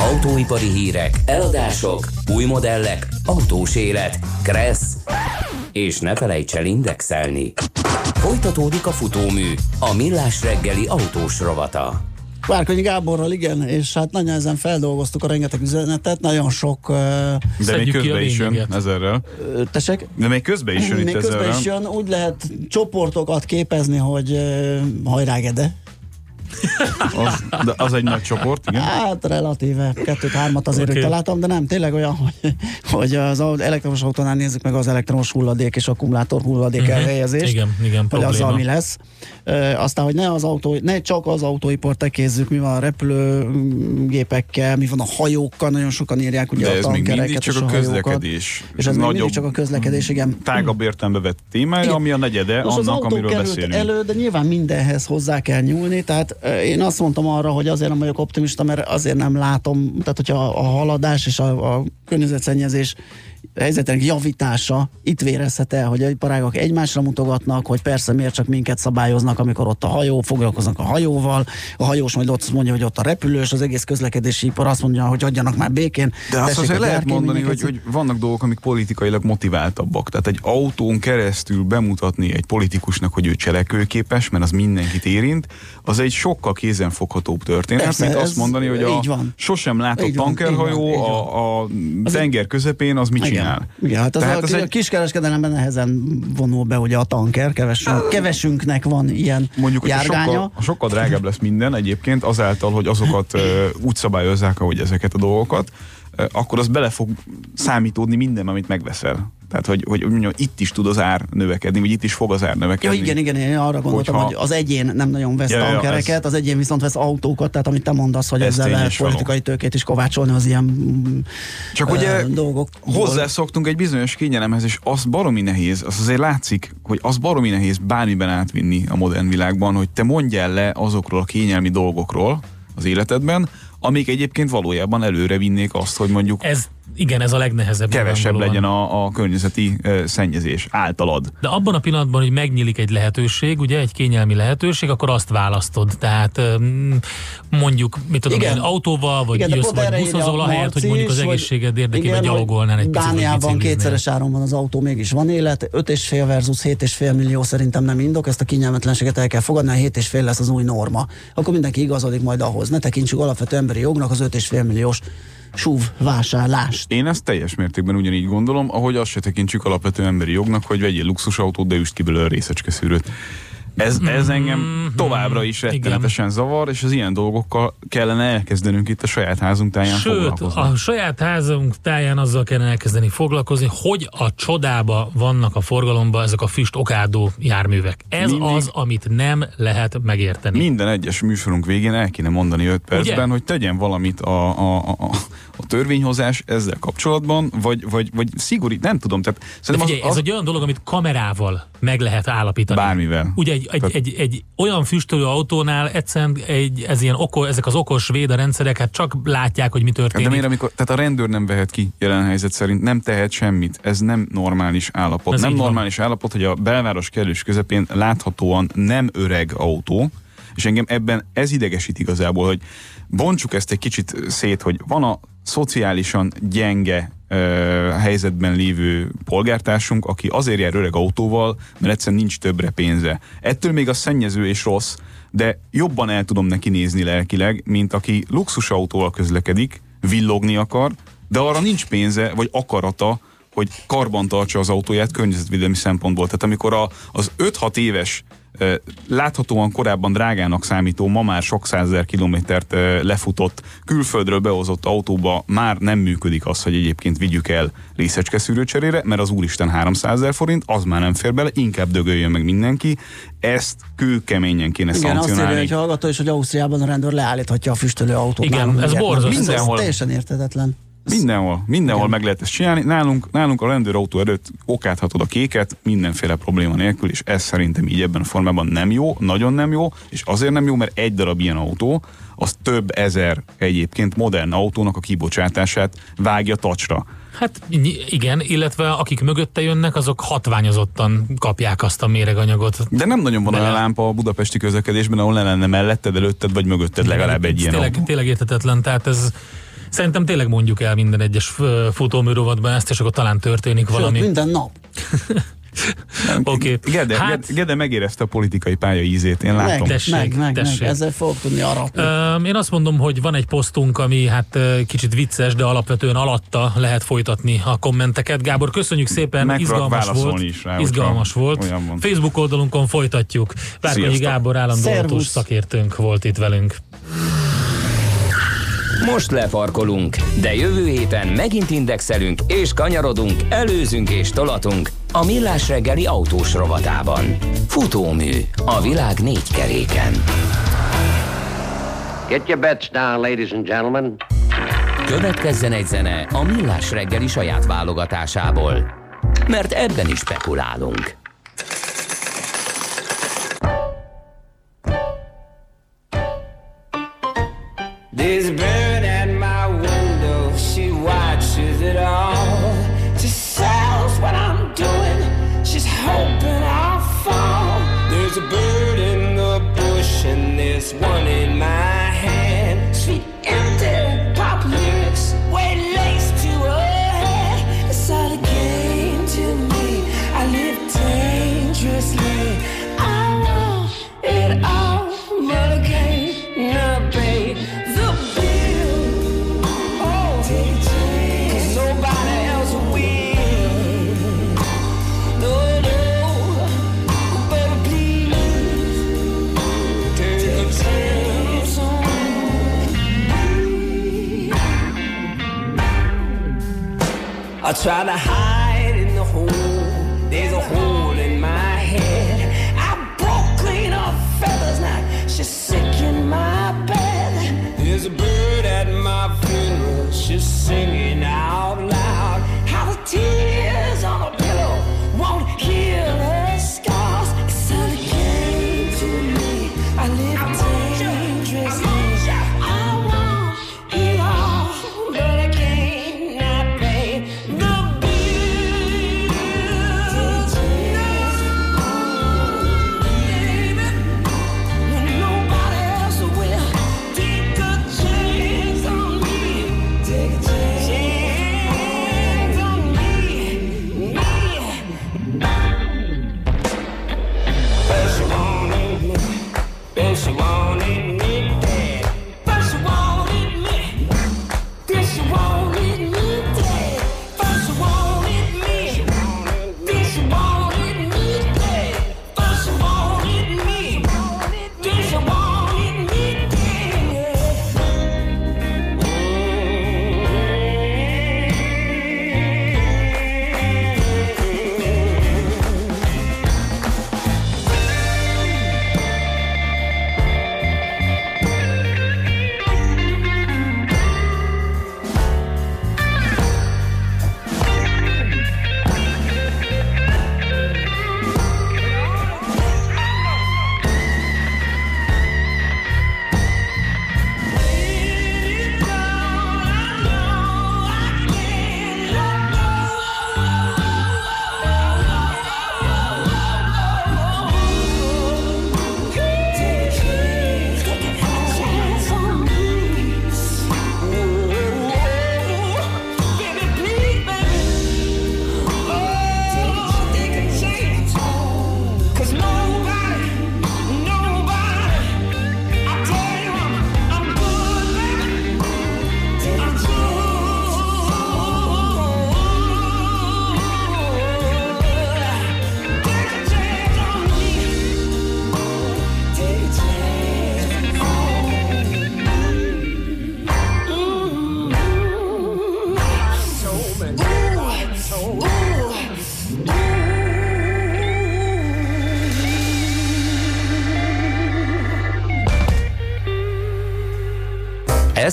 Autóipari hírek, eladások, új modellek, autós élet, kressz, és ne felejts el indexelni. Folytatódik a futómű, a millás reggeli autós rovata. Várkonyi Gáborral, igen, és hát nagyon ezen feldolgoztuk a rengeteg üzenetet, nagyon sok, uh, De még közben is jön ezerrel. tesek, De még közben is jön itt még közben ezerrel. is jön, úgy lehet csoportokat képezni, hogy uh, hajrá Gede. Az, de az egy nagy csoport, igen. Hát relatíve, kettőt-hármat azért okay. találtam, de nem, tényleg olyan, hogy, hogy az elektromos autónál nézzük meg az elektromos hulladék és akkumulátor hulladék uh-huh. elhelyezést. Igen, igen, hogy probléma. azzal mi lesz. E, aztán, hogy ne, az autó, ne csak az autóipart tekézzük, mi van a repülőgépekkel, mi van a hajókkal, nagyon sokan írják ugye De a ez még mindig tankereket csak és a a közlekedés. És ez még mindig Nagyobb, csak a közlekedés, igen. Tágabb értelembe vett témája, Igen. ami a negyede Most az annak, autó amiről került beszélünk. elő, de nyilván mindenhez hozzá kell nyúlni, tehát én azt mondtam arra, hogy azért nem vagyok optimista, mert azért nem látom, tehát hogyha a haladás és a, a környezetszennyezés helyzetének javítása itt vérezhet el, hogy a iparágak egymásra mutogatnak, hogy persze miért csak minket szabályoznak, amikor ott a hajó, foglalkoznak a hajóval, a hajós majd ott mondja, hogy ott a repülős, az egész közlekedési ipar azt mondja, hogy adjanak már békén. De azt azért lehet mondani, hogy, hogy vannak dolgok, amik politikailag motiváltabbak. Tehát egy autón keresztül bemutatni egy politikusnak, hogy ő cselekvőképes, mert az mindenkit érint, az egy sokkal kézenfoghatóbb történet, Persze, mint azt mondani, hogy a van. sosem látott tankerhajó a, a tenger közepén, az mit csinál? Igen, igen hát az Tehát a, ez a egy- kiskereskedelemben nehezen vonul be ugye a tanker, kevesünk, kevesünknek van ilyen Mondjuk, járgánya. sokkal, sokkal drágább lesz minden egyébként azáltal, hogy azokat úgy szabályozzák, ahogy ezeket a dolgokat, akkor az bele fog számítódni minden, amit megveszel. Tehát, hogy, hogy mondjam, itt is tud az ár növekedni, vagy itt is fog az ár Ja, növekedni. igen, igen, én arra gondoltam, Hogyha- hogy az egyén nem nagyon vesz Ja, ja, tankereket, az egyén viszont vesz autókat, tehát amit te mondasz, hogy Ez ezzel lehet és való. politikai tőkét is kovácsolni az ilyen mm, Csak ö, ugye dolgok. hozzászoktunk egy bizonyos kényelemhez, és az baromi nehéz, az azért látszik, hogy az baromi nehéz bármiben átvinni a modern világban, hogy te mondjál le azokról a kényelmi dolgokról az életedben, amik egyébként valójában előre vinnék azt, hogy mondjuk Ez, igen, ez a legnehezebb. kevesebb legyen a, a környezeti ö, szennyezés általad. De abban a pillanatban, hogy megnyílik egy lehetőség, ugye egy kényelmi lehetőség, akkor azt választod. Tehát mondjuk, mit tudom Igen. én, autóval, vagy Igen, jössz, vagy buszozol, ahelyett, hogy mondjuk az egészséged érdekében gyalogolnál egy Dániában kétszeres áron van az autó, mégis van élet. 5,5 versus 7,5 millió szerintem nem indok, ezt a kényelmetlenséget el kell fogadni, a 7,5 lesz az új norma. Akkor mindenki igazodik majd ahhoz. Ne tekintsük alapvető emberi jognak az 5,5 milliós SUV vásárlást. Én ezt teljes mértékben ugyanígy gondolom, ahogy azt se tekintsük alapvető emberi jognak, hogy vegyél luxusautót, de üst ki belőle részecske szűrőt. Ez, ez engem továbbra is rettenetesen zavar, és az ilyen dolgokkal kellene elkezdenünk itt a saját házunk táján Sőt, foglalkozni. a saját házunk táján azzal kellene elkezdeni foglalkozni, hogy a csodába vannak a forgalomba ezek a füst okádó járművek. Ez Mindig- az, amit nem lehet megérteni. Minden egyes műsorunk végén el kéne mondani 5 percben, Ugye? hogy tegyen valamit a, a, a, a, a törvényhozás ezzel kapcsolatban, vagy, vagy, vagy szigorít, nem tudom. Tehát De figyelj, az, ez az, egy olyan dolog, amit kamerával meg lehet állapítani. Bármivel. Ugye egy, egy, Tehát- egy, egy olyan füstölő autónál egyszerűen egy, ez ilyen oko, ezek az okos védarendszerek, hát csak látják, hogy mi de történik. miért, amikor, tehát a rendőr nem vehet ki jelen helyzet szerint, nem tehet semmit. Ez nem normális állapot. Ez nem így van. normális állapot, hogy a belváros kellős közepén láthatóan nem öreg autó, és engem ebben ez idegesít igazából, hogy bontsuk ezt egy kicsit szét, hogy van a szociálisan gyenge helyzetben lévő polgártársunk, aki azért jár öreg autóval, mert egyszerűen nincs többre pénze. Ettől még a szennyező és rossz, de jobban el tudom neki nézni lelkileg, mint aki luxusautóval közlekedik, villogni akar, de arra nincs pénze, vagy akarata, hogy karban tartsa az autóját környezetvédelmi szempontból. Tehát amikor a, az 5-6 éves láthatóan korábban drágának számító, ma már sok százezer kilométert lefutott, külföldről behozott autóba már nem működik az, hogy egyébként vigyük el részecske szűrőcserére, mert az úristen 300 ezer forint, az már nem fér bele, inkább dögöljön meg mindenki. Ezt kőkeményen kéne Igen, azt írja szankcionálni. egy hallgató is, hogy Ausztriában a rendőr leállíthatja a füstölő autót. Igen, Nálunk ez borzasztó. Ez- Ez Mindenhol. teljesen értetetlen. Mindenhol, mindenhol meg lehet ezt csinálni. Nálunk, nálunk a rendőrautó előtt okáthatod a kéket mindenféle probléma nélkül, és ez szerintem így ebben a formában nem jó, nagyon nem jó, és azért nem jó, mert egy darab ilyen autó, az több ezer egyébként modern autónak a kibocsátását vágja tacsra. Hát igen, illetve akik mögötte jönnek, azok hatványozottan kapják azt a méreganyagot. De nem nagyon van olyan lámpa a budapesti közlekedésben, ahol ne lenne melletted, előtted vagy mögötted legalább egy ilyen tényleg, autó. tényleg értetetlen, tehát ez szerintem tényleg mondjuk el minden egyes futóműrovatban ezt, és akkor talán történik valami. Sőt, minden nap. Oké. Gede, Hát- Gede megérezte a politikai pálya ízét, én látom. Meg, Tessék, meg, meg, tessék. meg. Ezzel fogok tudni arra. Ö, Én azt mondom, hogy van egy posztunk, ami hát kicsit vicces, de alapvetően alatta lehet folytatni a kommenteket. Gábor, köszönjük szépen, Meg tudok izgalmas volt. is rá, izgalmas volt. Facebook oldalunkon folytatjuk. Várkonyi. Gábor állandó szakértőnk volt itt velünk. Most lefarkolunk, de jövő héten megint indexelünk és kanyarodunk, előzünk és tolatunk a Millás reggeli autós rovatában. Futómű a világ négy keréken. Get your bets down, ladies and gentlemen. Következzen egy zene a Millás reggeli saját válogatásából, mert ebben is spekulálunk. There's try to hide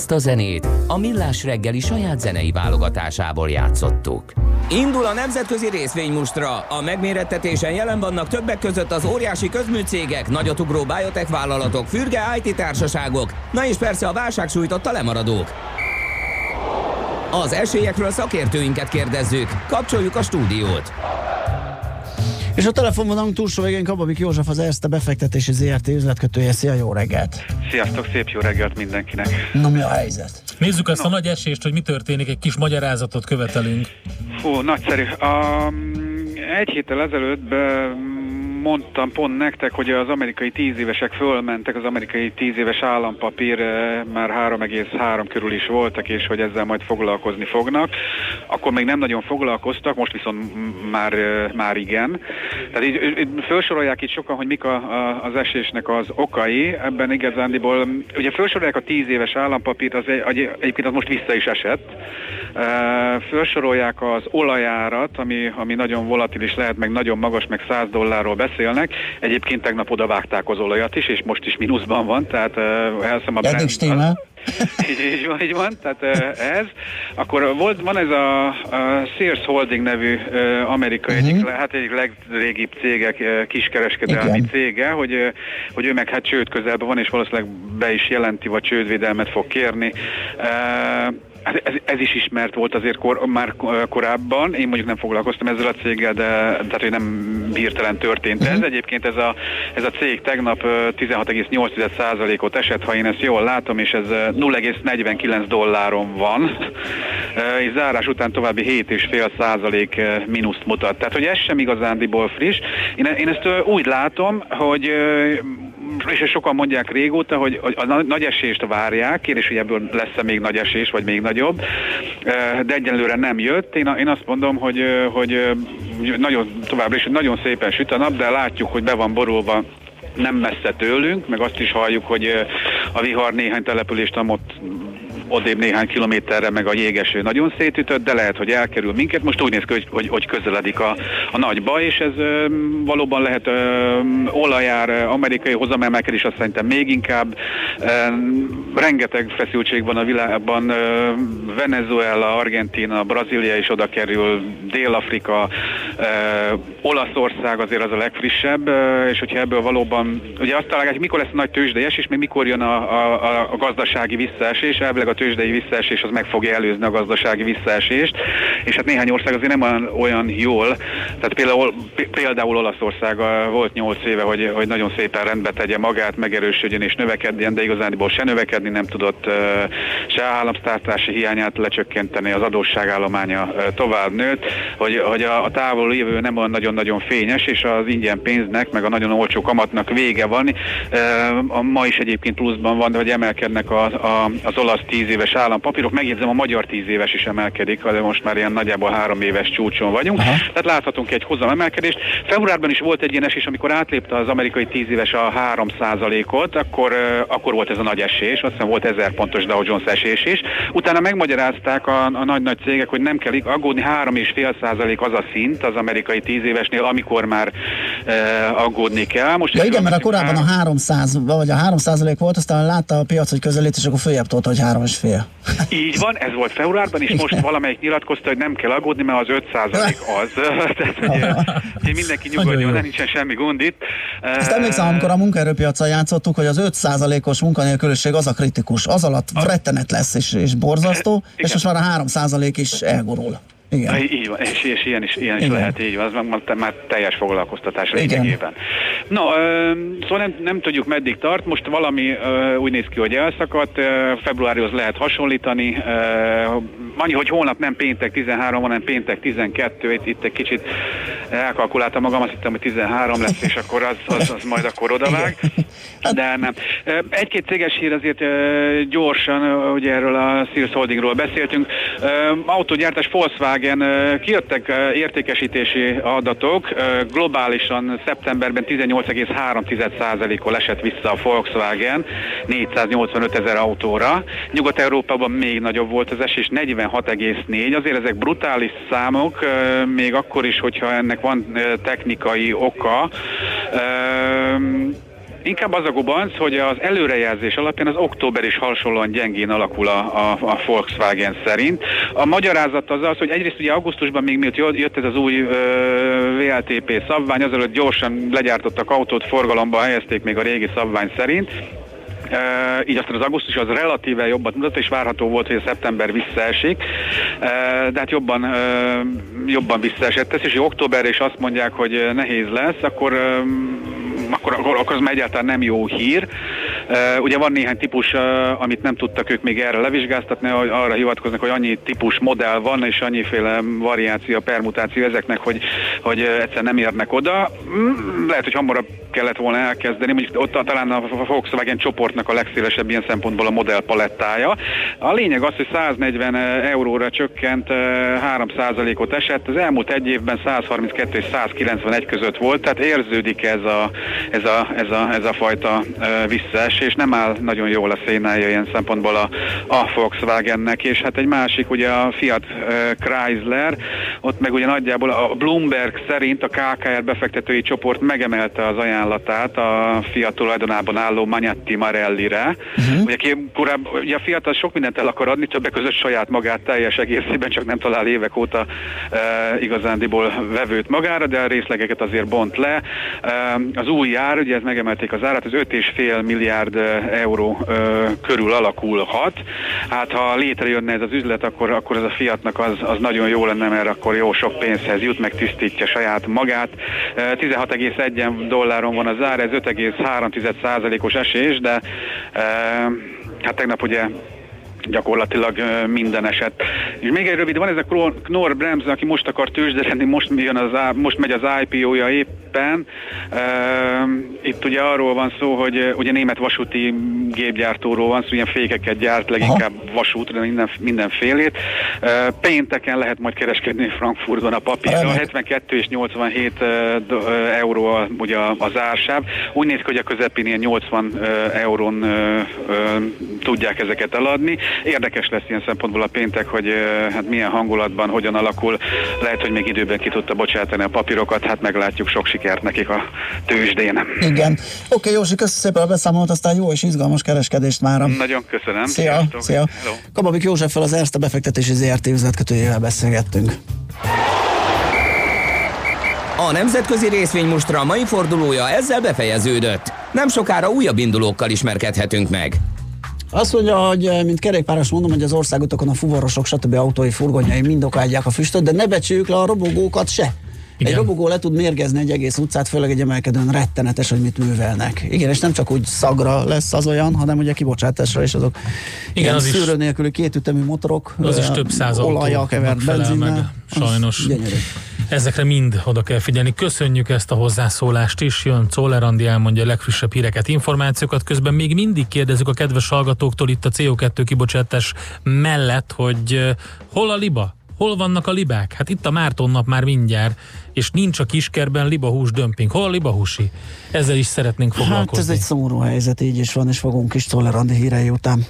Ezt a zenét a Millás reggeli saját zenei válogatásából játszottuk. Indul a nemzetközi részvénymustra. A megmérettetésen jelen vannak többek között az óriási közműcégek, nagyotugró biotech vállalatok, fürge IT társaságok, na és persze a válság sújtotta lemaradók. Az esélyekről szakértőinket kérdezzük. Kapcsoljuk a stúdiót. És a telefonvonalunk túlsó végén Kababik József az Erste befektetési ZRT üzletkötője. Szia, jó reggelt! Sziasztok, szép jó reggelt mindenkinek! Na mi a helyzet? Nézzük ezt a nagy esést, hogy mi történik, egy kis magyarázatot követelünk. Fú, nagyszerű. Um, egy héttel ezelőtt be mondtam pont nektek, hogy az amerikai tíz évesek fölmentek, az amerikai tíz éves állampapír eh, már 3,3 körül is voltak, és hogy ezzel majd foglalkozni fognak. Akkor még nem nagyon foglalkoztak, most viszont már, eh, már igen. Tehát így, így felsorolják itt sokan, hogy mik a, a, az esésnek az okai. Ebben igazándiból, ugye felsorolják a tíz éves állampapírt, az egy, egy, egyébként az most vissza is esett. Uh, felsorolják az olajárat, ami, ami nagyon volatilis lehet, meg nagyon magas, meg 100 dollárról beszélnek. Egyébként tegnap oda vágták az olajat is, és most is mínuszban van, tehát uh, elszem a Eddig brand- stimmel. így, így van, így van, tehát ez. Akkor volt, van ez a, a Sears Holding nevű amerikai uh-huh. egyik, hát egyik legrégibb cégek kiskereskedelmi Igen. cége, hogy, hogy ő meg hát csőd közelben van, és valószínűleg be is jelenti, vagy csődvédelmet fog kérni. Ez, ez is ismert volt azért kor, már korábban, én mondjuk nem foglalkoztam ezzel a céggel, de tehát, hogy nem hirtelen történt ez. Egyébként ez a, ez a cég tegnap ö, 16,8%-ot esett, ha én ezt jól látom, és ez ö, 0,49 dolláron van, és zárás után további 7,5% mínuszt mutat. Tehát, hogy ez sem igazándiból friss. Én, én ezt úgy látom, hogy és ezt sokan mondják régóta, hogy, a na- nagy esést várják, kérdés, hogy ebből lesz-e még nagy esés, vagy még nagyobb, de egyelőre nem jött. Én, én azt mondom, hogy, hogy nagyon, továbbra is nagyon szépen süt a nap, de látjuk, hogy be van borulva nem messze tőlünk, meg azt is halljuk, hogy a vihar néhány települést ott odébb néhány kilométerre meg a jégeső nagyon szétütött, de lehet, hogy elkerül minket. Most úgy néz ki, hogy, hogy, hogy közeledik a, a nagy baj, és ez ö, valóban lehet ö, olajár, amerikai hozamemelkedés, azt szerintem még inkább. Ö, rengeteg feszültség van a világban, ö, Venezuela, Argentina, Brazília is oda kerül, Dél-Afrika, ö, Olaszország azért az a legfrissebb, ö, és hogyha ebből valóban, ugye azt találják, mikor lesz a nagy tőzsdei esés, még mikor jön a, a, a gazdasági visszaesés, elvileg a tőzsdei visszaesés az meg fogja előzni a gazdasági visszaesést, és hát néhány ország azért nem olyan, jól, tehát például, például Olaszország volt 8 éve, hogy, hogy nagyon szépen rendbe tegye magát, megerősödjön és növekedjen, de igazániból se növekedni nem tudott, se államsztártási hiányát lecsökkenteni, az adósságállománya tovább nőtt, hogy, hogy a, a távol jövő nem olyan nagyon-nagyon fényes, és az ingyen pénznek, meg a nagyon olcsó kamatnak vége van. A ma is egyébként pluszban van, de hogy emelkednek a, a, az olasz 10 éves állampapírok. Megjegyzem, a magyar 10 éves is emelkedik, de most már ilyen nagyjából három éves csúcson vagyunk. Aha. Tehát láthatunk egy hozamemelkedést. Februárban is volt egy ilyen esés, amikor átlépte az amerikai 10 éves a 3 ot akkor, akkor volt ez a nagy esés, azt hiszem volt 1000 pontos Dow Jones esés is. Utána megmagyarázták a, a nagy-nagy cégek, hogy nem kell aggódni, 3,5 százalék az a szint az amerikai 10 évesnél, amikor már e, aggódni kell. Most Ja igen, mert a korábban három- a 300, vagy a 3 volt, aztán látta a piac, hogy közelít, és akkor följebb tolta, hogy 3,5. Így van, ez volt februárban, és most valamelyik nyilatkozta, hogy nem kell aggódni, mert az 5 az. Tehát, hogy, eh, mindenki nyugodjon, de nincsen semmi gond itt. Ezt emlékszem, amikor a munkaerőpiacon játszottuk, hogy az 5%-os munkanélküliség az a kritikus, az alatt rettenet lesz és, és borzasztó, és most már a 3% is elgurul. Igen. Így van, és, és ilyen is, ilyen is Igen. lehet, így van, az már, már- teljes foglalkoztatás lényegében. No, ö, szóval nem, nem tudjuk meddig tart, most valami ö, úgy néz ki, hogy elszakadt, ö, februárhoz lehet hasonlítani, ö, annyi, hogy holnap nem péntek 13, hanem péntek 12, itt, itt egy kicsit elkalkuláltam magam, azt hittem, hogy 13 lesz, és akkor az, az, az majd akkor odavág. De nem. Egy-két céges hír azért gyorsan, ugye erről a Sears Holdingról beszéltünk. Ö, Autógyártás Volkswagen kijöttek értékesítési adatok. Globálisan szeptemberben 18,3%-kal esett vissza a Volkswagen 485 ezer autóra. Nyugat-Európában még nagyobb volt az esés, 46,4. Azért ezek brutális számok, még akkor is, hogyha ennek van ö, technikai oka. Inkább az a gubanc, hogy az előrejelzés alapján az október is hasonlóan gyengén alakul a, a, a Volkswagen szerint. A magyarázat az az, hogy egyrészt ugye augusztusban még miatt jött ez az új ö, VLTP szabvány, azelőtt gyorsan legyártottak autót, forgalomba helyezték még a régi szabvány szerint. Így aztán az augusztus az relatíve jobbat mutat, és várható volt, hogy a szeptember visszaesik, de hát jobban, jobban visszaesett ez, és hogy októberre is azt mondják, hogy nehéz lesz, akkor akkor, akkor, az már egyáltalán nem jó hír. Ugye van néhány típus, amit nem tudtak ők még erre levizsgáztatni, arra hivatkoznak, hogy annyi típus modell van, és annyiféle variáció, permutáció ezeknek, hogy, hogy egyszer nem érnek oda. Mm, lehet, hogy hamarabb kellett volna elkezdeni, mondjuk ott talán a Volkswagen csoportnak a legszélesebb ilyen szempontból a modell palettája. A lényeg az, hogy 140 euróra csökkent, 3%-ot esett, az elmúlt egy évben 132 és 191 között volt, tehát érződik ez a, ez a, ez a, ez a fajta visszaesés, nem áll nagyon jól a szénája ilyen szempontból a, a Volkswagennek, és hát egy másik ugye a Fiat Chrysler, ott meg ugye nagyjából a Bloomberg szerint a KKR befektetői csoport megemelte az ajánlatát a Fiat tulajdonában álló Magnatti Marelli-re. Uh-huh. Ugye, ki, korábban, ugye a Fiat az sok mindent el akar adni, többek között saját magát teljes egészében, csak nem talál évek óta e, igazándiból vevőt magára, de a részlegeket azért bont le. E, az új jár, ugye ez megemelték az árat, az 5,5 milliárd euró körül alakulhat. Hát ha létrejönne ez az üzlet, akkor, akkor ez a Fiatnak az, az nagyon jó lenne, mert akkor jó sok pénzhez jut, meg tisztítja saját magát. E, 16,1 dolláron van az ár, ez 5,3%-os esés, de hát tegnap ugye gyakorlatilag minden eset. És még egy rövid, van ez a Knorr Bremse, aki most akar tőzsde lenni, most, jön az, most megy az IPO-ja éppen. Itt ugye arról van szó, hogy ugye német vasúti gépgyártóról van szó, ilyen fékeket gyárt, leginkább vasútra, minden, mindenfélét. Pénteken lehet majd kereskedni Frankfurtban a papír. A 72 és 87 euró ugye az ársáv. Úgy néz ki, hogy a közepén ilyen 80 eurón tudják ezeket eladni. Érdekes lesz ilyen szempontból a péntek, hogy hát milyen hangulatban, hogyan alakul. Lehet, hogy még időben ki tudta bocsátani a papírokat, hát meglátjuk sok sikert nekik a tőzsdén. Igen. Oké, okay, Józsi, köszönöm szépen a beszámolót, aztán jó és izgalmas kereskedést már. Nagyon köszönöm. Szia, Sziasztok. szia. Hello. Kababik Józseffel az Erste befektetési ZRT üzletkötőjével beszélgettünk. A nemzetközi részvénymustra mai fordulója ezzel befejeződött. Nem sokára újabb indulókkal ismerkedhetünk meg. Azt mondja, hogy mint kerékpáros mondom, hogy az országutokon a fuvarosok, stb. autói furgonjai mind okádják a füstöt, de ne becsüljük le a robogókat se. Igen. Egy robogó le tud mérgezni egy egész utcát, főleg egy emelkedőn rettenetes, hogy mit művelnek. Igen, és nem csak úgy szagra lesz az olyan, hanem ugye kibocsátásra is azok Igen, az szűrő is, nélküli kétütemű motorok. Az is több száz Olaja kevert benzinnel. Sajnos. Ezekre mind oda kell figyelni. Köszönjük ezt a hozzászólást is. Jön Czoller Andi elmondja a legfrissebb híreket, információkat. Közben még mindig kérdezzük a kedves hallgatóktól itt a CO2 kibocsátás mellett, hogy hol a liba? Hol vannak a libák? Hát itt a Márton nap már mindjárt, és nincs a kiskerben libahús dömping. Hol a libahúsi? Ezzel is szeretnénk foglalkozni. Hát ez egy szomorú helyzet, így is van, és fogunk is Andi hírei után.